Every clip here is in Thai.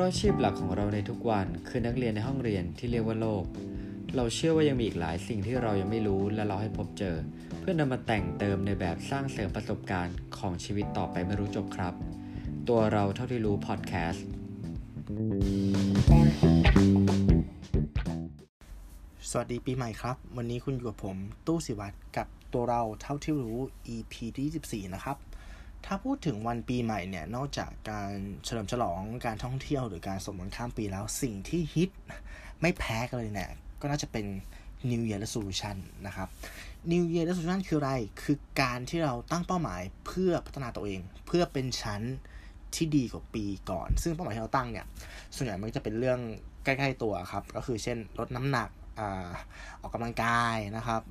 ราะอาชีพหลักของเราในทุกวันคือนักเรียนในห้องเรียนที่เรียกว่าโลก เราเชื่อว่ายังมีอีกหลายสิ่งที่เรายังไม่รู้และเราให้พบเจอ เพื่อนำมาแต่งเติมในแบบสร้างเสริมประสบการณ์ของชีวิตต่อไปไม่รู้จบครับ ตัวเราเท่าที่รู้พอดแคสต์สวัสดีปีใหม่ครับ วันนี้คุณอยู่กับผม ตู้สิวัตรกับตัวเราเท่าที่รู้ EP ที่24นะครับ ถ้าพูดถึงวันปีใหม่เนี่ย นอกจากการเฉลิมฉลองการท่องเที่ยวหรือการสมมติข้ามปีแล้วสิ่งที่ฮิตไม่แพ้กันเลยเนี่ย ก็น่าจะเป็น New Year Resolution นะครับ New Year Resolution คืออะไร คือการที่เราตั้งเป้าหมายเพื่อพัฒนาตัวเอง เพื่อเป็นชั้นที่ดีกว่าปีก่อน ซึ่งเป้าหมายที่เราตั้งเนี่ย ส่วนใหญ่มันจะเป็นเรื่องใกล้ๆตัวครับ ก็คือเช่นลดน้ำหนักอออกกำลังกายนะครับ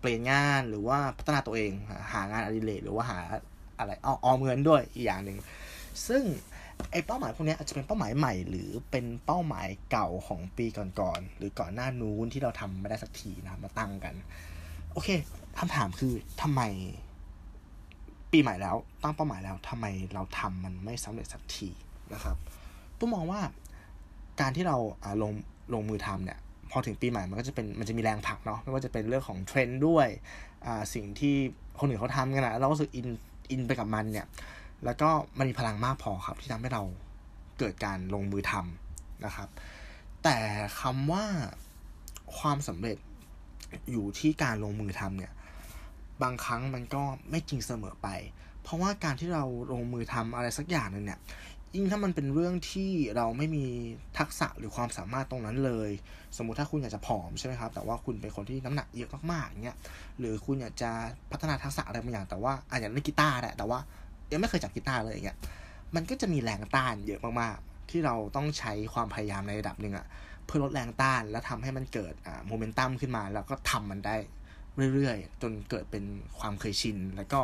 เปลี่ยนงานหรือว่าพัฒนาตัวเอง หางานอดิเรกหรือว่าหา อะไรอออมเงินด้วยอีกอย่างหนึ่งซึ่งไอ้เป้าหมายพวกนี้อาจจะเป็นเป้าหมายใหม่ หรือเป็นเป้าหมายเก่าของปีก่อนๆหรือก่อนหน้านู้นที่เราทำไม่ได้สักทีนะครับมาตั้งกัน โอเคคำถามคือทำไม ปีใหม่แล้ว ตั้งเป้าหมายแล้วทำไมเราทำมันไม่สำเร็จสักทีนะครับตู้มองว่าการที่เราลงลงมือทำเนี่ยพอถึงปีใหม่มันก็จะเป็นมันจะมีแรงผลักเนาะไม่ว่าจะเป็นเรื่องของเทรนด์ด้วยอ่าสิ่งที่คนอื่นเขาทำกันนะเราก็รู้สึกอิน อินไปกับมันเนี่ย แล้วก็มันมีพลังมากพอครับ ที่ทำให้เราเกิดการลงมือทำนะครับ แต่คำว่าความสำเร็จอยู่ที่การลงมือทำเนี่ย บางครั้งมันก็ไม่จริงเสมอไป เพราะว่าการที่เราลงมือทำอะไรสักอย่างหนึ่งเนี่ย ยิ่งถ้ามันเป็นเรื่องที่เราไม่มีทักษะหรือความสามารถตรงนั้นเลย สมมุติถ้าคุณอยากจะผอมใช่ไหมครับ แต่ว่าคุณเป็นคนที่น้ำหนักเยอะมากๆเงี้ยหรือคุณอยากจะพัฒนาทักษะอะไรบางอย่าง แต่ว่าอาจจะเล่นกีตาร์แหละแต่ว่ายังไม่เคยจับกีตาร์เลยเงี้ยมันก็จะมีแรงต้านเยอะมากๆ ที่เราต้องใช้ความพยายามในระดับหนึ่งอะเพื่อลดแรงต้านแล้วทำให้มันเกิดอ่าโมเมนตัมขึ้นมา แล้วก็ทำมันได้เรื่อยๆ จนเกิดเป็นความเคยชิน แล้วก็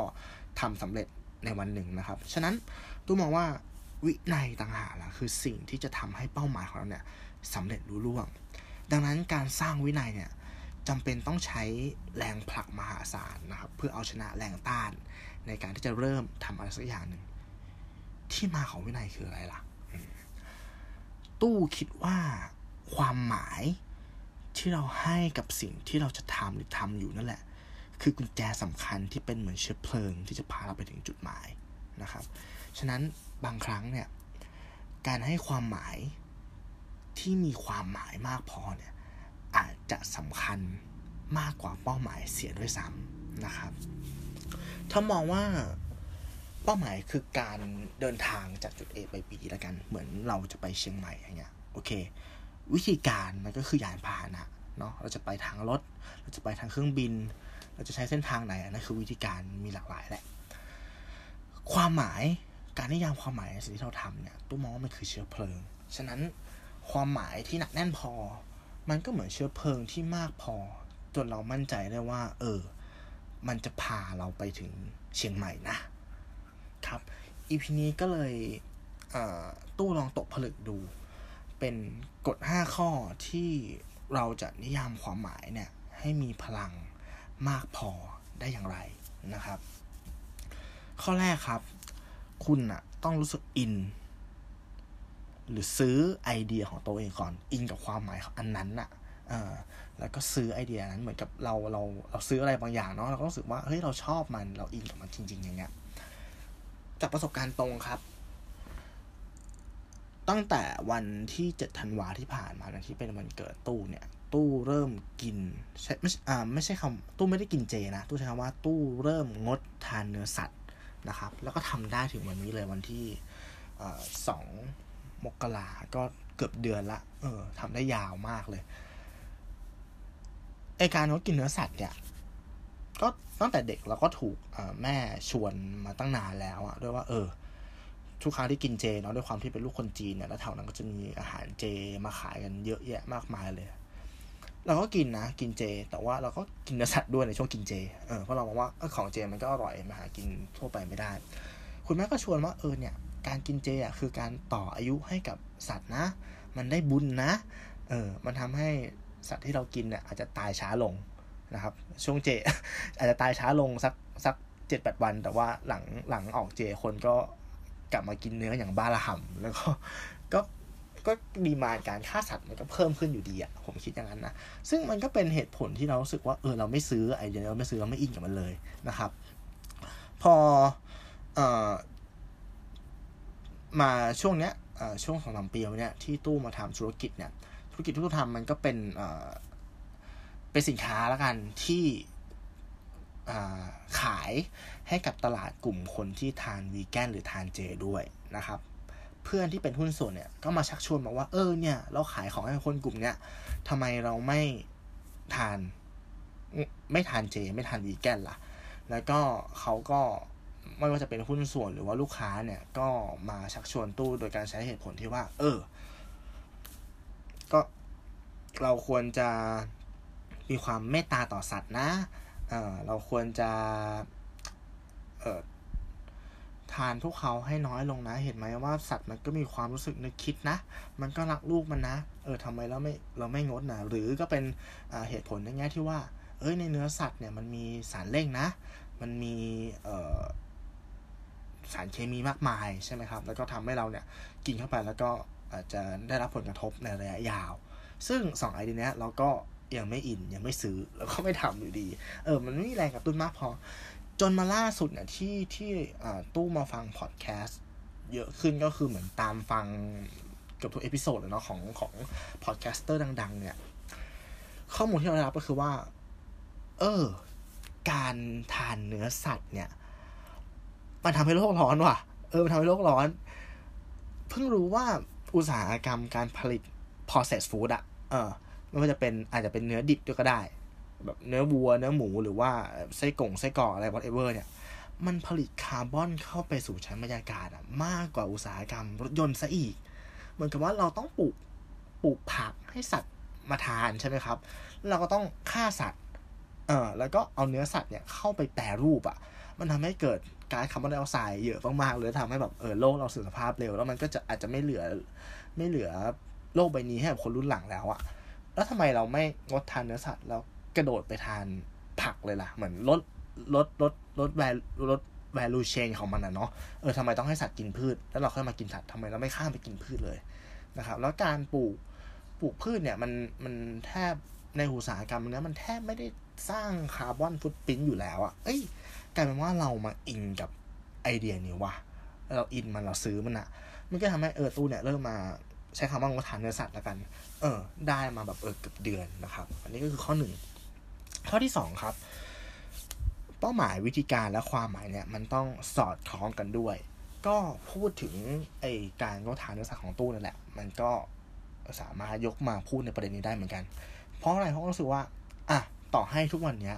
ทำสำเร็จในวันหนึ่งนะครับ ฉะนั้นตู้มองว่า วินัยต่างหากล่ะคือสิ่งที่จะทำให้เป้าหมายของเราเนี่ยสำเร็จรุ่ร่วง ดังนั้นการสร้างวินัยเนี่ยจำเป็นต้องใช้แรงผลักมหาศาลนะครับ เพื่อเอาชนะแรงต้าน ในการที่จะเริ่มทำอะไรสักอย่างหนึ่งที่มาของวินัยคืออะไรล่ะ ตู้คิดว่าความหมายที่เราให้กับสิ่งที่เราจะทำหรือทำอยู่นั่นแหละ คือกุญแจสำคัญที่เป็นเหมือนเชื้อเพลิงที่จะพาเราไปถึงจุดหมายนะครับ ฉะนั้น บางครั้งเนี่ย การให้ความหมายที่มีความหมายมากพอเนี่ยอาจจะสำคัญมากกว่าเป้าหมายเสียด้วยซ้ำนะครับ ถ้ามองว่าเป้าหมายคือการเดินทางจากจุด A ไป B แล้วกัน เหมือนเราจะไปเชียงใหม่อย่างเงี้ย โอเค วิธีการมันก็คือยานพาหนะเนาะ เราจะไปทางรถ เราจะไปทางเครื่องบิน เราจะใช้เส้นทางไหนอันั่นคือวิธีการมีหลากหลายแหละ ความหมาย การนิยามความหมายในสิ่งที่เราทำเนี่ยตู้มองว่ามันคือเชื้อเพลิง ฉะนั้นความหมายที่หนักแน่นพอ มันก็เหมือนเชื้อเพลิงที่มากพอ จนเรามั่นใจได้ว่า เออ มันจะพาเราไปถึงเชียงใหม่นะครับอีพีนี้ก็เลยตู้ลองตกผลึกดู เป็นกฎ 5 ข้อที่เราจะนิยามความหมายเนี่ยให้มีพลังมากพอได้อย่างไรนะครับ ข้อแรกครับ คุณอะต้องรู้สึกอิน หรือซื้อไอเดียของตัวเองก่อน อินกับความหมายอันนั้นอะอแล้วก็ซื้อไอเดียนั้นเหมือนกับเราเราเราซื้ออะไรบางอย่างเนาะเราก็รู้สึกว่าเฮ้ยเราชอบมันเราอินกับมันจริง ๆ อย่างเงี้ยจากประสบการณ์ตรงครับ ตั้งแต่วันที่เจ็ดธันวาที่ผ่านมาที่เป็นวันเกิดตู้เนี่ย ตู้เริ่มกินใช่ไม่อ่าไม่ใช่คำตู้ไม่ได้กินเจนะตู้ใช้คำว่าตู้เริ่มงดทานเนื้อสัตว์ นะครับ แล้วก็ทำได้ถึงวันนี้เลยวันที่สองมกราก็เกือบเดือนละ เออทำได้ยาวมากเลยไอการงดกินเนื้อสัตว์เนี่ยก็ตั้งแต่เด็กเราก็ถูกแม่ชวนมาตั้งนานแล้วอะด้วยว่าเออ ทุกครั้งที่กินเจเนาะด้วยความที่เป็นลูกคนจีนเนี่ยแล้วแถวนั้นก็จะมีอาหารเจมาขายกันเยอะแยะมากมายเลย เราก็กินนะกินเจ แต่ว่าเราก็กินเนื้อสัตว์ด้วยในช่วงกินเจเออเพราะเรามองว่าของเจมันก็อร่อยมาหากินทั่วไปไม่ได้ คุณแม่ก็ชวนว่าเออเนี่ยการกินเจอะคือการต่ออายุให้กับสัตว์นะ มันได้บุญนะเออมันทำให้สัตว์ที่เรากินเนี่ยอาจจะตายช้าลงนะครับ ช่วงเจ อาจจะตายช้าลงสักสักเจ็ดแปดวัน แต่ว่าหลังหลังออกเจคนก็กลับมากินเนื้ออย่างบ้าระห่ำแล้วก็ก็ ก็ดีมาการฆ่าสัตว์มันก็เพิ่มขึ้นอยู่ดีอะผมคิดอย่างนั้นนะ ซึ่งมันก็เป็นเหตุผลที่เรารู้สึกว่าเออเราไม่ซื้อไอเดียเราไม่ซื้อเราไม่อินกับมันเลยนะครับ พอเอ่อมาช่วงเนี้ยช่วงสองสามปีเนี้ยที่ตู้มาทำธุรกิจเนี่ยธุรกิจที่ตู้ทำมันก็เป็นเป็นสินค้าแล้วกันที่ขายให้กับตลาดกลุ่มคนที่ทานวีแกนหรือทานเจด้วยนะครับ เพื่อนที่เป็นหุ้นส่วนเนี่ยก็มาชักชวนบอกว่าเออเนี่ยเราขายของให้คนกลุ่มเนี้ยทำไมเราไม่ทาน ไม่ทานเจ ไม่ทานวีแกนล่ะ แล้วก็เขาก็ไม่ว่าจะเป็นหุ้นส่วนหรือว่าลูกค้าเนี่ย ก็มาชักชวนตู้โดยการใช้เหตุผลที่ว่า เออ ก็เราควรจะมีความเมตตาต่อสัตว์นะ เออเราควรจะ เออ ทานพวกเขาให้น้อยลงนะ เห็นไหมว่าสัตว์มันก็มีความรู้สึกนึกคิดนะ มันก็รักลูกมันนะ เออทำไมเราไม่เราไม่งดนะ หรือก็เป็นเหตุผลในแง่ที่ว่า เอ้ยในเนื้อสัตว์เนี่ยมันมีสารเร่งนะ มันมีสารเคมีมากมายใช่ไหมครับ แล้วก็ทำให้เราเนี่ยกินเข้าไปแล้วก็อาจจะได้รับผลกระทบในระยะยาว ซึ่ง2ไอเดียนี้เราก็ยังไม่อินยังไม่ซื้อแล้วก็ไม่ทำอยู่ดี เออ มันไม่มีแรงกระตุ้นมากพอ จนมาล่าสุดเนี่ยที่ที่ตู้มาฟังพอดแคสต์เยอะขึ้นก็คือเหมือนตามฟังเกือบทุก episode เลยเนาะของของpodcaster ดัง ๆ เนี่ย ข้อมูลที่เราได้รับก็คือว่า เออ การทานเนื้อสัตว์เนี่ย มันทำให้โลกร้อนว่ะ เออ มันทำให้โลกร้อน เพิ่งรู้ว่าอุตสาหกรรมการผลิต processed food อะเออไม่ว่าจะเป็นอาจจะเป็นเนื้อดิบด้วยก็ได้ แบบเนื้อวัวเนื้อหมูหรือว่าไส้กงไส้กรอกอะไร whatever เนี่ย มันผลิตคาร์บอนเข้าไปสู่ชั้นบรรยากาศอะมากกว่าอุตสาหกรรมรถยนต์ซะอีก เหมือนกับว่าเราต้องปลูกปลูกผักให้สัตว์มาทานใช่ไหมครับ เราก็ต้องฆ่าสัตว์เออแล้วก็เอาเนื้อสัตว์เนี่ยเข้าไปแปรรูปอะ่ะมันทำให้เกิดก๊าซคาร์บอนไดออกไซด์เยอะมากๆเลยทำให้แบบเออโลกเราเสื่อมสภาพเร็ว แล้วมันก็จะอาจจะไม่เหลือไม่เหลือโลกใบนี้ให้กับคนรุ่นหลังแล้วอะแล้วทำไมเราไม่งดทานเนื้อสัตว์แล้ว กระโดดไปทานผักเลยล่ะ เหมือนลดลดลดลดแวลด value chain ของมันนะเนาะเออทำไมต้องให้สัตว์กินพืช แล้วเราค่อยมากินสัตว์ทำไมเราไม่ข้ามไปกินพืชเลยนะครับ แล้วการปลูกปลูกพืชเนี่ยมันมันแทบในอุตสาหกรรมเนี้ยมันแทบไม่ได้สร้างคาร์บอนฟุตปิ้นอยู่แล้วอะเอ้ยกลายเป็นว่าเรามาอินกับไอเดียนี้ว่ะเราอินมันเราซื้อมันอะมันก็ทำให้เออตู้เนี่ยเริ่มมาใช้คำว่างดทานเนื้อสัตว์ล้วกัน เออ ได้มาแบบเออเกือบเดือนนะครับ อันนี้ก็คือข้อหนึ่ง ข้อที่สองครับ เป้าหมายวิธีการและความหมายเนี่ยมันต้องสอดคล้องกันด้วย ก็พูดถึงไอการงดทานเนื้อสัตว์ของตู้นั่นแหละ มันก็สามารถยกมาพูดในประเด็นนี้ได้เหมือนกัน เพราะอะไรเพราะรู้สึกว่าอะต่อให้ทุกวันเนี้ย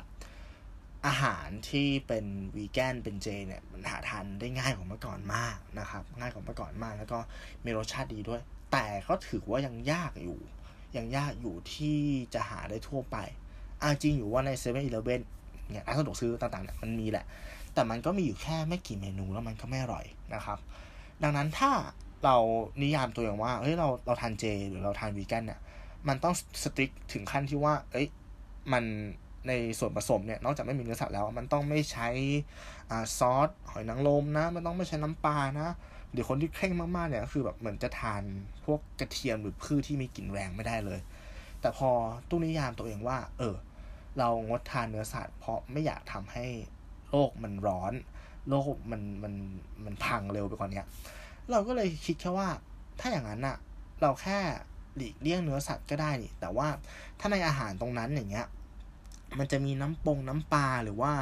อาหารที่เป็นวีแกนเป็นเจเนี่ยมันหาทานได้ง่ายกว่าเมื่อก่อนมากนะครับ ง่ายกว่าเมื่อก่อนมาก แล้วก็มีรสชาติดีด้วย แต่ก็ถือว่ายังยากอยู่ ยังยากอยู่ที่จะหาได้ทั่วไป อาจริงอยู่ว่าในเซเว่นอีเลฟเว่นเนี่ยร้านสะดวกซื้อต่างๆเนี่ยมันมีแหละ แต่มันก็มีอยู่แค่ไม่กี่เมนูแล้วมันก็ไม่อร่อยนะครับ ดังนั้นถ้าเรานิยามตัวอย่างว่าเฮ้ยเราเราทานเจ หรือเราทานวีแกนเนี่ย มันต้องสติ๊กถึงขั้นที่ว่า เอ้ยมันในส่วนผสมเนี่ยนอกจากไม่มีเนื้อสัตว์แล้ว มันต้องไม่ใช้อ่าซอสหอยนางรมนะ มันต้องไม่ใช้น้ำปลานะหรือคนที่เคร่งมากๆเนี่ยก็คือแบบเหมือนจะทานพวกกระเทียมหรือพืชที่มีกลิ่นแรงไม่ได้เลย แต่พอตู้นิยามตัวเองว่า เออ เรางดทานเนื้อสัตว์เพราะไม่อยากทำให้โลกมันร้อน โลกมันมันมันพังเร็วไปกว่านี้เราก็เลยคิดแค่ว่า ถ้าอย่างนั้นอะเราแค่หลีกเลี่ยงเนื้อสัตว์ก็ได้นี่ แต่ว่าถ้าในอาหารตรงนั้นอย่างเงี้ย มันจะมีน้ำปงน้ำปลาหรือว่า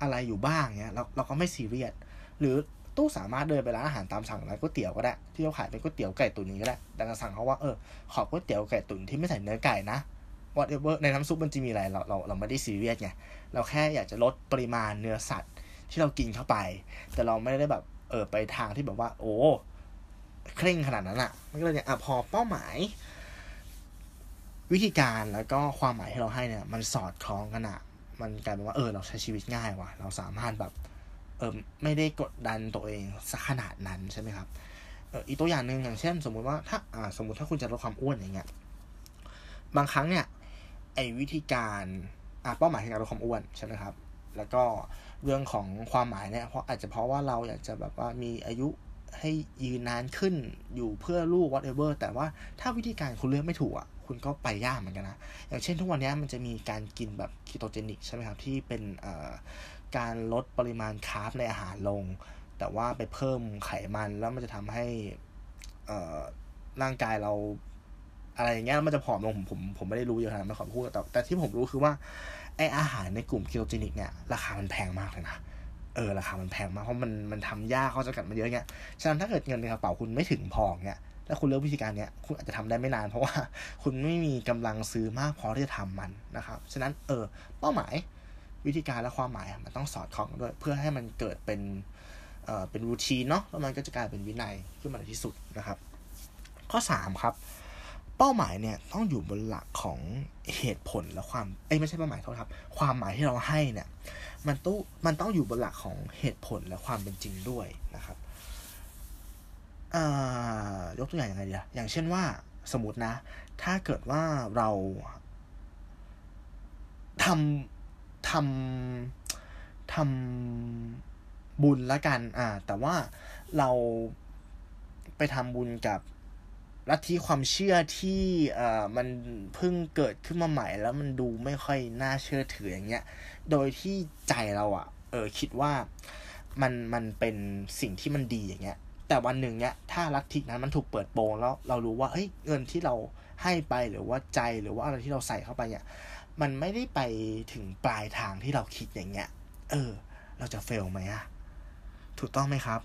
อะไรอยู่บ้างเงี้ยเราเราก็ไม่ซีเรียสหรือตู้สามารถเดินไปร้านอาหารตามสั่งร้านก๋วยเตี๋ยวก็ได้ที่เขาขายเป็นก๋วยเตี๋ยวไก่ตุ๋นนี้ก็ได้ดังนั้นสั่งเขาว่าเออขอก๋วยเตี๋ยวไก่ตุ๋นที่ไม่ใส่เนื้อไก่นะ whatever ในน้ำซุปมันจะมีอะไรเราเราเราไม่ได้ซีเรียสไงเราแค่อยากจะลดปริมาณเนื้อสัตว์ที่เรากินเข้าไป แต่เราไม่ได้แบบเออไปทางที่แบบว่า โอ้เคร่งขนาดนั้นอะ่ะมันก็เลยเนี่ยอะพอเป้าหมาย วิธีการแล้วก็ความหมายที่เราให้เนี่ย มันสอดคล้องกันอะมันกลายเป็นว่าเออเราใช้ชีวิตง่ายว่ะ เราสามารถแบบเออไม่ได้กดดันตัวเองสักขนาดนั้นใช่ไหมครับเอออีกตัวอย่างหนึ่งอย่างเช่น สมมุติว่าถ้าอ่าสมมติถ้าคุณจะลดความอ้วนอย่างเงี้ยบางครั้งเนี่ย ไอ้วิธีการอ่าเป้าหมายในการลดความอ้วนใช่ไหมครับ แล้วก็เรื่องของความหมายเนี่ยเพราะอาจจะเพราะว่าเราอยากจะแบบว่ามีอายุให้ยืนนานขึ้นอยู่เพื่อลูก whatever แต่ว่าถ้าวิธีการคุณเลือกไม่ถูกอะคุณก็ไปยากเหมือนกันนะ อย่างเช่นทุกวันนี้มันจะมีการกินแบบ ketogenic ใช่ไหมครับ ที่เป็นการลดปริมาณ carb ในอาหารลง แต่ว่าไปเพิ่มไขมันแล้วมันจะทำให้ร่างกายเรา อะไรอย่างเงี้ยมันจะผอมลงผมผมผมไม่ได้รู้เยอะขนาดนั้นไม่ขอพูดแต่แต่ที่ผมรู้คือว่าไอ้อาหารในกลุ่ม ketogenic เนี่ยราคามันแพงมากเลยนะเออราคามันแพงมากเพราะมันมันทำยากข้อจำกัดมันเยอะเงี้ยฉะนั้นถ้าเกิดเงินในกระเป๋าคุณไม่ถึงพอเงี้ยถ้าคุณเลือกวิธีการเนี้ยคุณอาจจะทำได้ไม่นาน เพราะว่าคุณไม่มีกำลังซื้อมากพอที่จะทำมันนะครับฉะนั้นเออเป้าหมายวิธีการและความหมายมันต้องสอดคล้องด้วย เพื่อให้มันเกิดเป็นเอ่อเป็นรูทีนเนาะแล้วมันก็จะกลายเป็นวินัยขึ้นมาในที่สุดนะครับ ข้อสามครับ เป้าหมายเนี่ยต้องอยู่บนหลักของเหตุผลและความเอ้ไม่ใช่เป้าหมายโทษครับ ความหมายที่เราให้เนี่ยมันต้องมันต้องอยู่บนหลักของเหตุผลและความเป็นจริงด้วยนะครับยกตัวอย่างยังไงดีอย่างเช่นว่าสมมตินะ ถ้าเกิดว่าเราทำทำทำบุญละกัน อ่า แต่ว่าเราไปทำบุญกับ ลัทธิความเชื่อที่เอ่อมันเพิ่งเกิดขึ้นมาใหม่แล้วมันดูไม่ค่อยน่าเชื่อถืออย่างเงี้ย โดยที่ใจเราอะ่ะเออคิดว่ามันมันเป็นสิ่งที่มันดีอย่างเงี้ย แต่วันหนึ่งเนี้ยถ้าลัทธินั้นมันถูกเปิดโปงแล้วเรารู้ว่าเฮ้ยเงินที่เราให้ไปหรือว่าใจหรือว่าอะไรที่เราใส่เข้าไปเนี่ยมันไม่ได้ไปถึงปลายทางที่เราคิดอย่างเงี้ย เออ เราจะเฟลไหมอะถูกต้องไหมครับ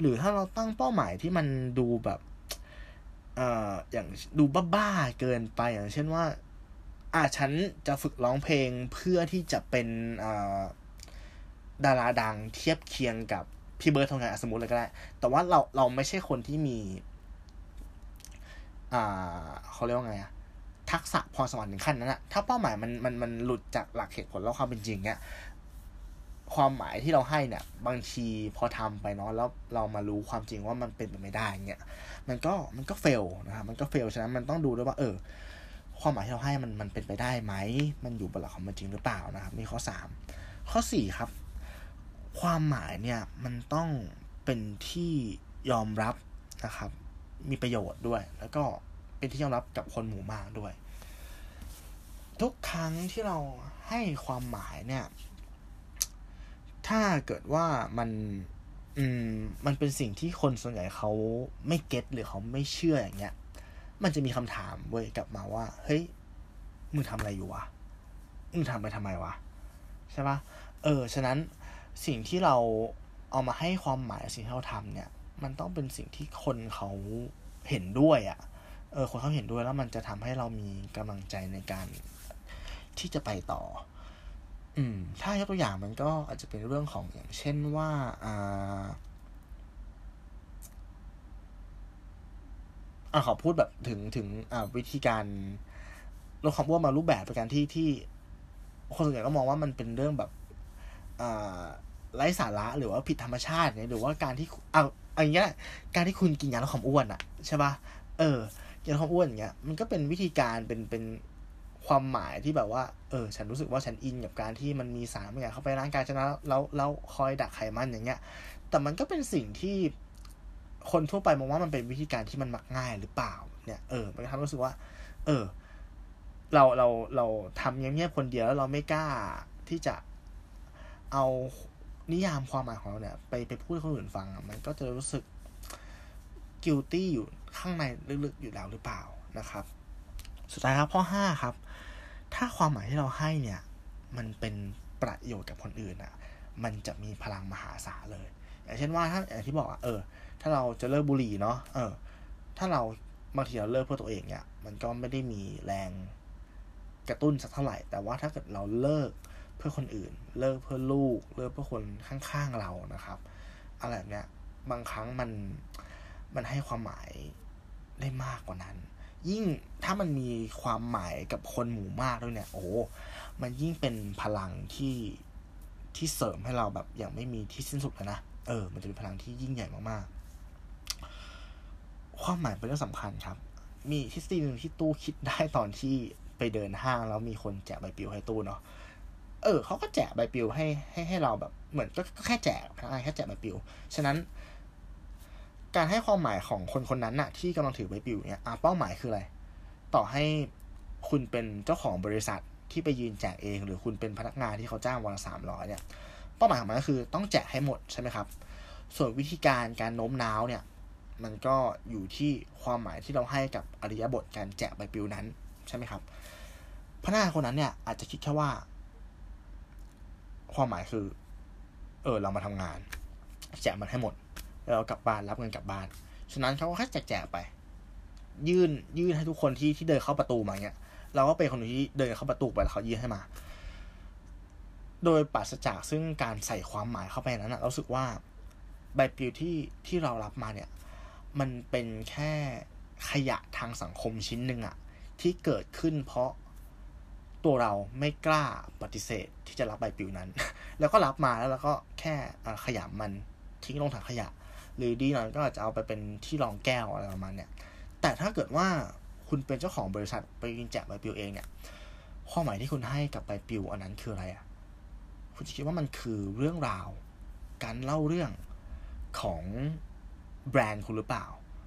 หรือถ้าเราตั้งเป้าหมายที่มันดูแบบ เอ่ออย่างดูบ้าๆเกินไปอย่างเช่นว่า อ่าฉันจะฝึกร้องเพลงเพื่อที่จะเป็นอ่าดาราดังเทียบเคียงกับพี่เบิร์ดทองงานสมมติเลยก็ได้ แต่ว่าเราเราไม่ใช่คนที่มี อ่าเขาเรียกว่าไงอะทักษะพรสวรรค์ถึงขั้นนั้นอะถ้าเป้าหมายมันมันมันหลุดจากหลักเหตุผลแล้วความเป็นจริงเนี้ย ความหมายที่เราให้เนี่ย บางทีพอทำไปเนาะแล้วเรามารู้ความจริงว่ามันเป็นไปไม่ได้เงี้ยมันก็มันก็เฟลนะครับมันก็เฟลฉะนั้นมันต้องดูด้วยว่า เออ ความหมายที่เราให้มันมันเป็นไปได้ไหม มันอยู่บนหลักของมันจริงหรือเปล่านะครับนี่ข้อสามข้อสี่ครับ ความหมายเนี่ยมันต้องเป็นที่ยอมรับนะครับ มีประโยชน์ด้วย แล้วก็เป็นที่ยอมรับกับคนหมู่มากด้วย ทุกครั้งที่เราให้ความหมายเนี่ย ถ้าเกิดว่ามันอืมมันเป็นสิ่งที่คนส่วนใหญ่เขาไม่เก็ตหรือเขาไม่เชื่ออย่างเงี้ย มันจะมีคำถามเว้ยกลับมาว่า เฮ้ยมึงทำอะไรอยู่วะมึงทำไปทำไมวะใช่ปะเออฉะนั้นสิ่งที่เราเอามาให้ความหมายสิ่งที่เราทำเนี่ย มันต้องเป็นสิ่งที่คนเขาเห็นด้วยอะ่ะเออคนเขาเห็นด้วยแล้วมันจะทำให้เรามีกำลังใจในการที่จะไปต่อ อืม ถ้ายกตัวอย่างมันก็อาจจะเป็นเรื่องของอย่างเช่นว่าอ่าอ่าขอพูดแบบถึงถึงอ่าวิธีการลดความอ้วนมารูปแบบเป็นการที่ที่ คนส่วนใหญ่ก็มองว่ามันเป็นเรื่องแบบอ่าไร้สาระหรือว่าผิดธรรมชาติเนี่ยหรือว่าการที่เอาอย่างเงี้ยการที่คุณกินยาลดความอ้วนอะใช่ปะเออกินลดความอ้วนอย่างเงี้ยมันก็เป็นวิธีการเป็นเป็น ความหมายที่แบบว่า เออ ฉันรู้สึกว่าฉันอินกับการที่มันมีสารบางอย่างเข้าไปร่างกายฉันแล้วแล้วแล้วคอยดักไขมันอย่างเงี้ย แต่มันก็เป็นสิ่งที่คนทั่วไปมองว่ามันเป็นวิธีการที่มันมักง่ายหรือเปล่า เนี่ย เออ มันทำรู้สึกว่า เออ เราเราเราทำเงียบๆคนเดียวแล้วเราไม่กล้าที่จะเอานิยามความหมายของเราเนี่ย ไปไปพูดให้คนอื่นฟัง มันก็จะรู้สึก guilty อยู่ข้างในลึกๆอยู่แล้วหรือเปล่านะครับ สุดท้ายครับข้อห้าครับ ถ้าความหมายที่เราให้เนี่ย มันเป็นประโยชน์กับคนอื่นอะ่ะ มันจะมีพลังมหาศาลเลย อย่างเช่นว่าถ้าอย่างที่บอกอะเออ ถ้าเราจะเลิกบุหรี่เนาะเออ ถ้าเราบางทีเราเลิกเพื่อตัวเองเนี่ย มันก็ไม่ได้มีแรงกระตุ้นสักเท่าไหร่ แต่ว่าถ้าเกิดเราเลิกเพื่อคนอื่น เลิกเพื่อลูก เลิกเพื่อคนข้างๆเรานะครับอะไรแบบเนี้ยบางครั้งมันมันให้ความหมายได้มากกว่านั้น ยิ่งถ้ามันมีความหมายกับคนหมู่มากด้วยเนี่ย โอ้มันยิ่งเป็นพลังที่ที่เสริมให้เราแบบอย่างไม่มีที่สิ้นสุดเลยนะ เออ มันจะเป็นพลังที่ยิ่งใหญ่มากๆ ความหมายเป็นเรื่องสำคัญครับ มีทฤษฎีหนึ่งที่ตู้คิดได้ตอนที่ไปเดินห้างแล้วมีคนแจกใบปลิวให้ตู้เนาะ เออ เขาก็แจกใบปลิวให้ให้ให้เราแบบเหมือนก็แค่แจกแค่แจกใบปลิว ฉะนั้น การให้ความหมายของคนคนนั้นน่ะ ที่กำลังถือใบปลิวเนี่ยอะเป้าหมายคืออะไร ต่อให้คุณเป็นเจ้าของบริษัทที่ไปยืนแจกเอง หรือคุณเป็นพนักงานที่เขาจ้างวันละสามร้อยเนี่ย เป้าหมายของมันก็คือต้องแจกให้หมดใช่ไหมครับ ส่วนวิธีการการโน้มน้าวเนี่ย มันก็อยู่ที่ความหมายที่เราให้กับอริยบทการแจกใบปลิวนั้นใช่ไหมครับ พนักงานคนนั้นเนี่ยอาจจะคิดแค่ว่า ความหมายคือ เออเรามาทำงาน แจกมันให้หมด เรากลับบ้านรับเงินกลับบ้าน ฉะนั้นเขาก็แค่แจกไป ยื่นยื่นให้ทุกคนที่ที่เดินเข้าประตูมาเนี่ยเราก็เป็นคนที่เดินเข้าประตูไปแล้วเขายื่นให้มา โดยปราศจากซึ่งการใส่ความหมายเข้าไปนั้นนะเราสึกว่าใบปลิวที่ที่เรารับมาเนี่ย มันเป็นแค่ขยะทางสังคมชิ้นหนึ่งอะที่เกิดขึ้นเพราะตัวเราไม่กล้าปฏิเสธที่จะรับใบปลิวนั้น แล้วก็รับมาแล้วเราก็แค่ขยำมันทิ้งลงถังขยะ หรือดีหน่อยก็อาจจะเอาไปเป็นที่รองแก้วอะไรประมาณเนี้ยแต่ถ้าเกิดว่าคุณเป็นเจ้าของบริษัทไปยินแจกใบปลิวเองเนี่ยความหมายที่คุณให้กับใบปลิวอันนั้นคืออะไรอะคุณจะคิดว่ามันคือเรื่องราว การเล่าเรื่องของแบรนด์คุณหรือเปล่า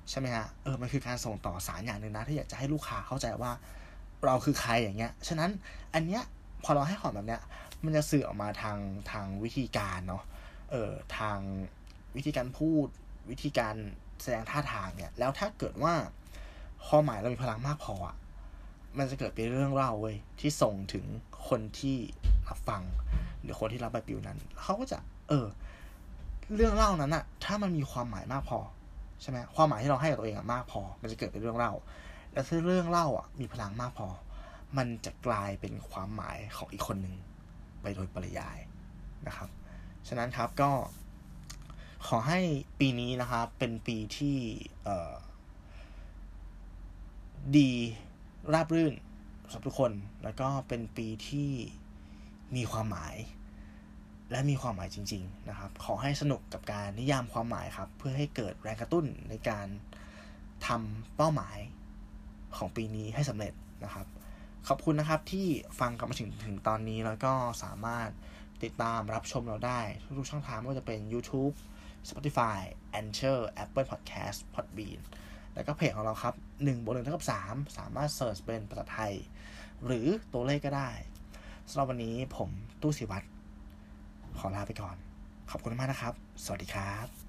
ใช่ไหมฮะเออมันคือการส่งต่อสารอย่างหนึ่งนะ ที่อยากจะให้ลูกค้าเข้าใจว่าเราคือใครอย่างเงี้ย ฉะนั้นอันเนี้ยพอเราให้ของแบบเนี้ย มันจะสื่อออกมาทางทางวิธีการเนาะเออทาง วิธีการพูด วิธีการแสดงท่าทางเนี่ย แล้วถ้าเกิดว่าความหมายเรามีพลังมากพออะมันจะเกิดเป็นเรื่องเล่าเว้ยที่ส่งถึงคนที่รับฟัง หรือคนที่รับใบปลิวนั้นเขาก็จะ เออ เรื่องเล่านั้นอะถ้ามันมีความหมายมากพอใช่ไหมความหมายที่เราให้กับตัวเองอะมากพอ มันจะเกิดเป็นเรื่องเล่า แล้วถ้าเรื่องเล่าอะมีพลังมากพอ มันจะกลายเป็นความหมายของอีกคนหนึ่งไปโดยปริยายนะครับ ฉะนั้นครับก็ ขอให้ปีนี้นะครับ เป็นปีที่ดีราบรื่นสำหรับทุกคน แล้วก็เป็นปีที่มีความหมาย และมีความหมายจริง ๆ นะครับ ขอให้สนุกกับการนิยามความหมายครับ เพื่อให้เกิดแรงกระตุ้นในการทำเป้าหมายของปีนี้ให้สำเร็จนะครับ ขอบคุณนะครับที่ฟังกันมาถึงถึงตอนนี้แล้วก็สามารถติดตามรับชมเราได้ทุกช่องทางไม่ว่าจะเป็น YouTube Spotify Anchor Apple Podcast Podbean แล้วก็เพจของเราครับ1บวก1เท่ากับ 3 สามารถเสิร์ชเป็นภาษาไทย หรือตัวเลขก็ได้สำหรับวันนี้ผมตู้สิวัตรขอลาไปก่อน ขอบคุณมากนะครับ สวัสดีครับ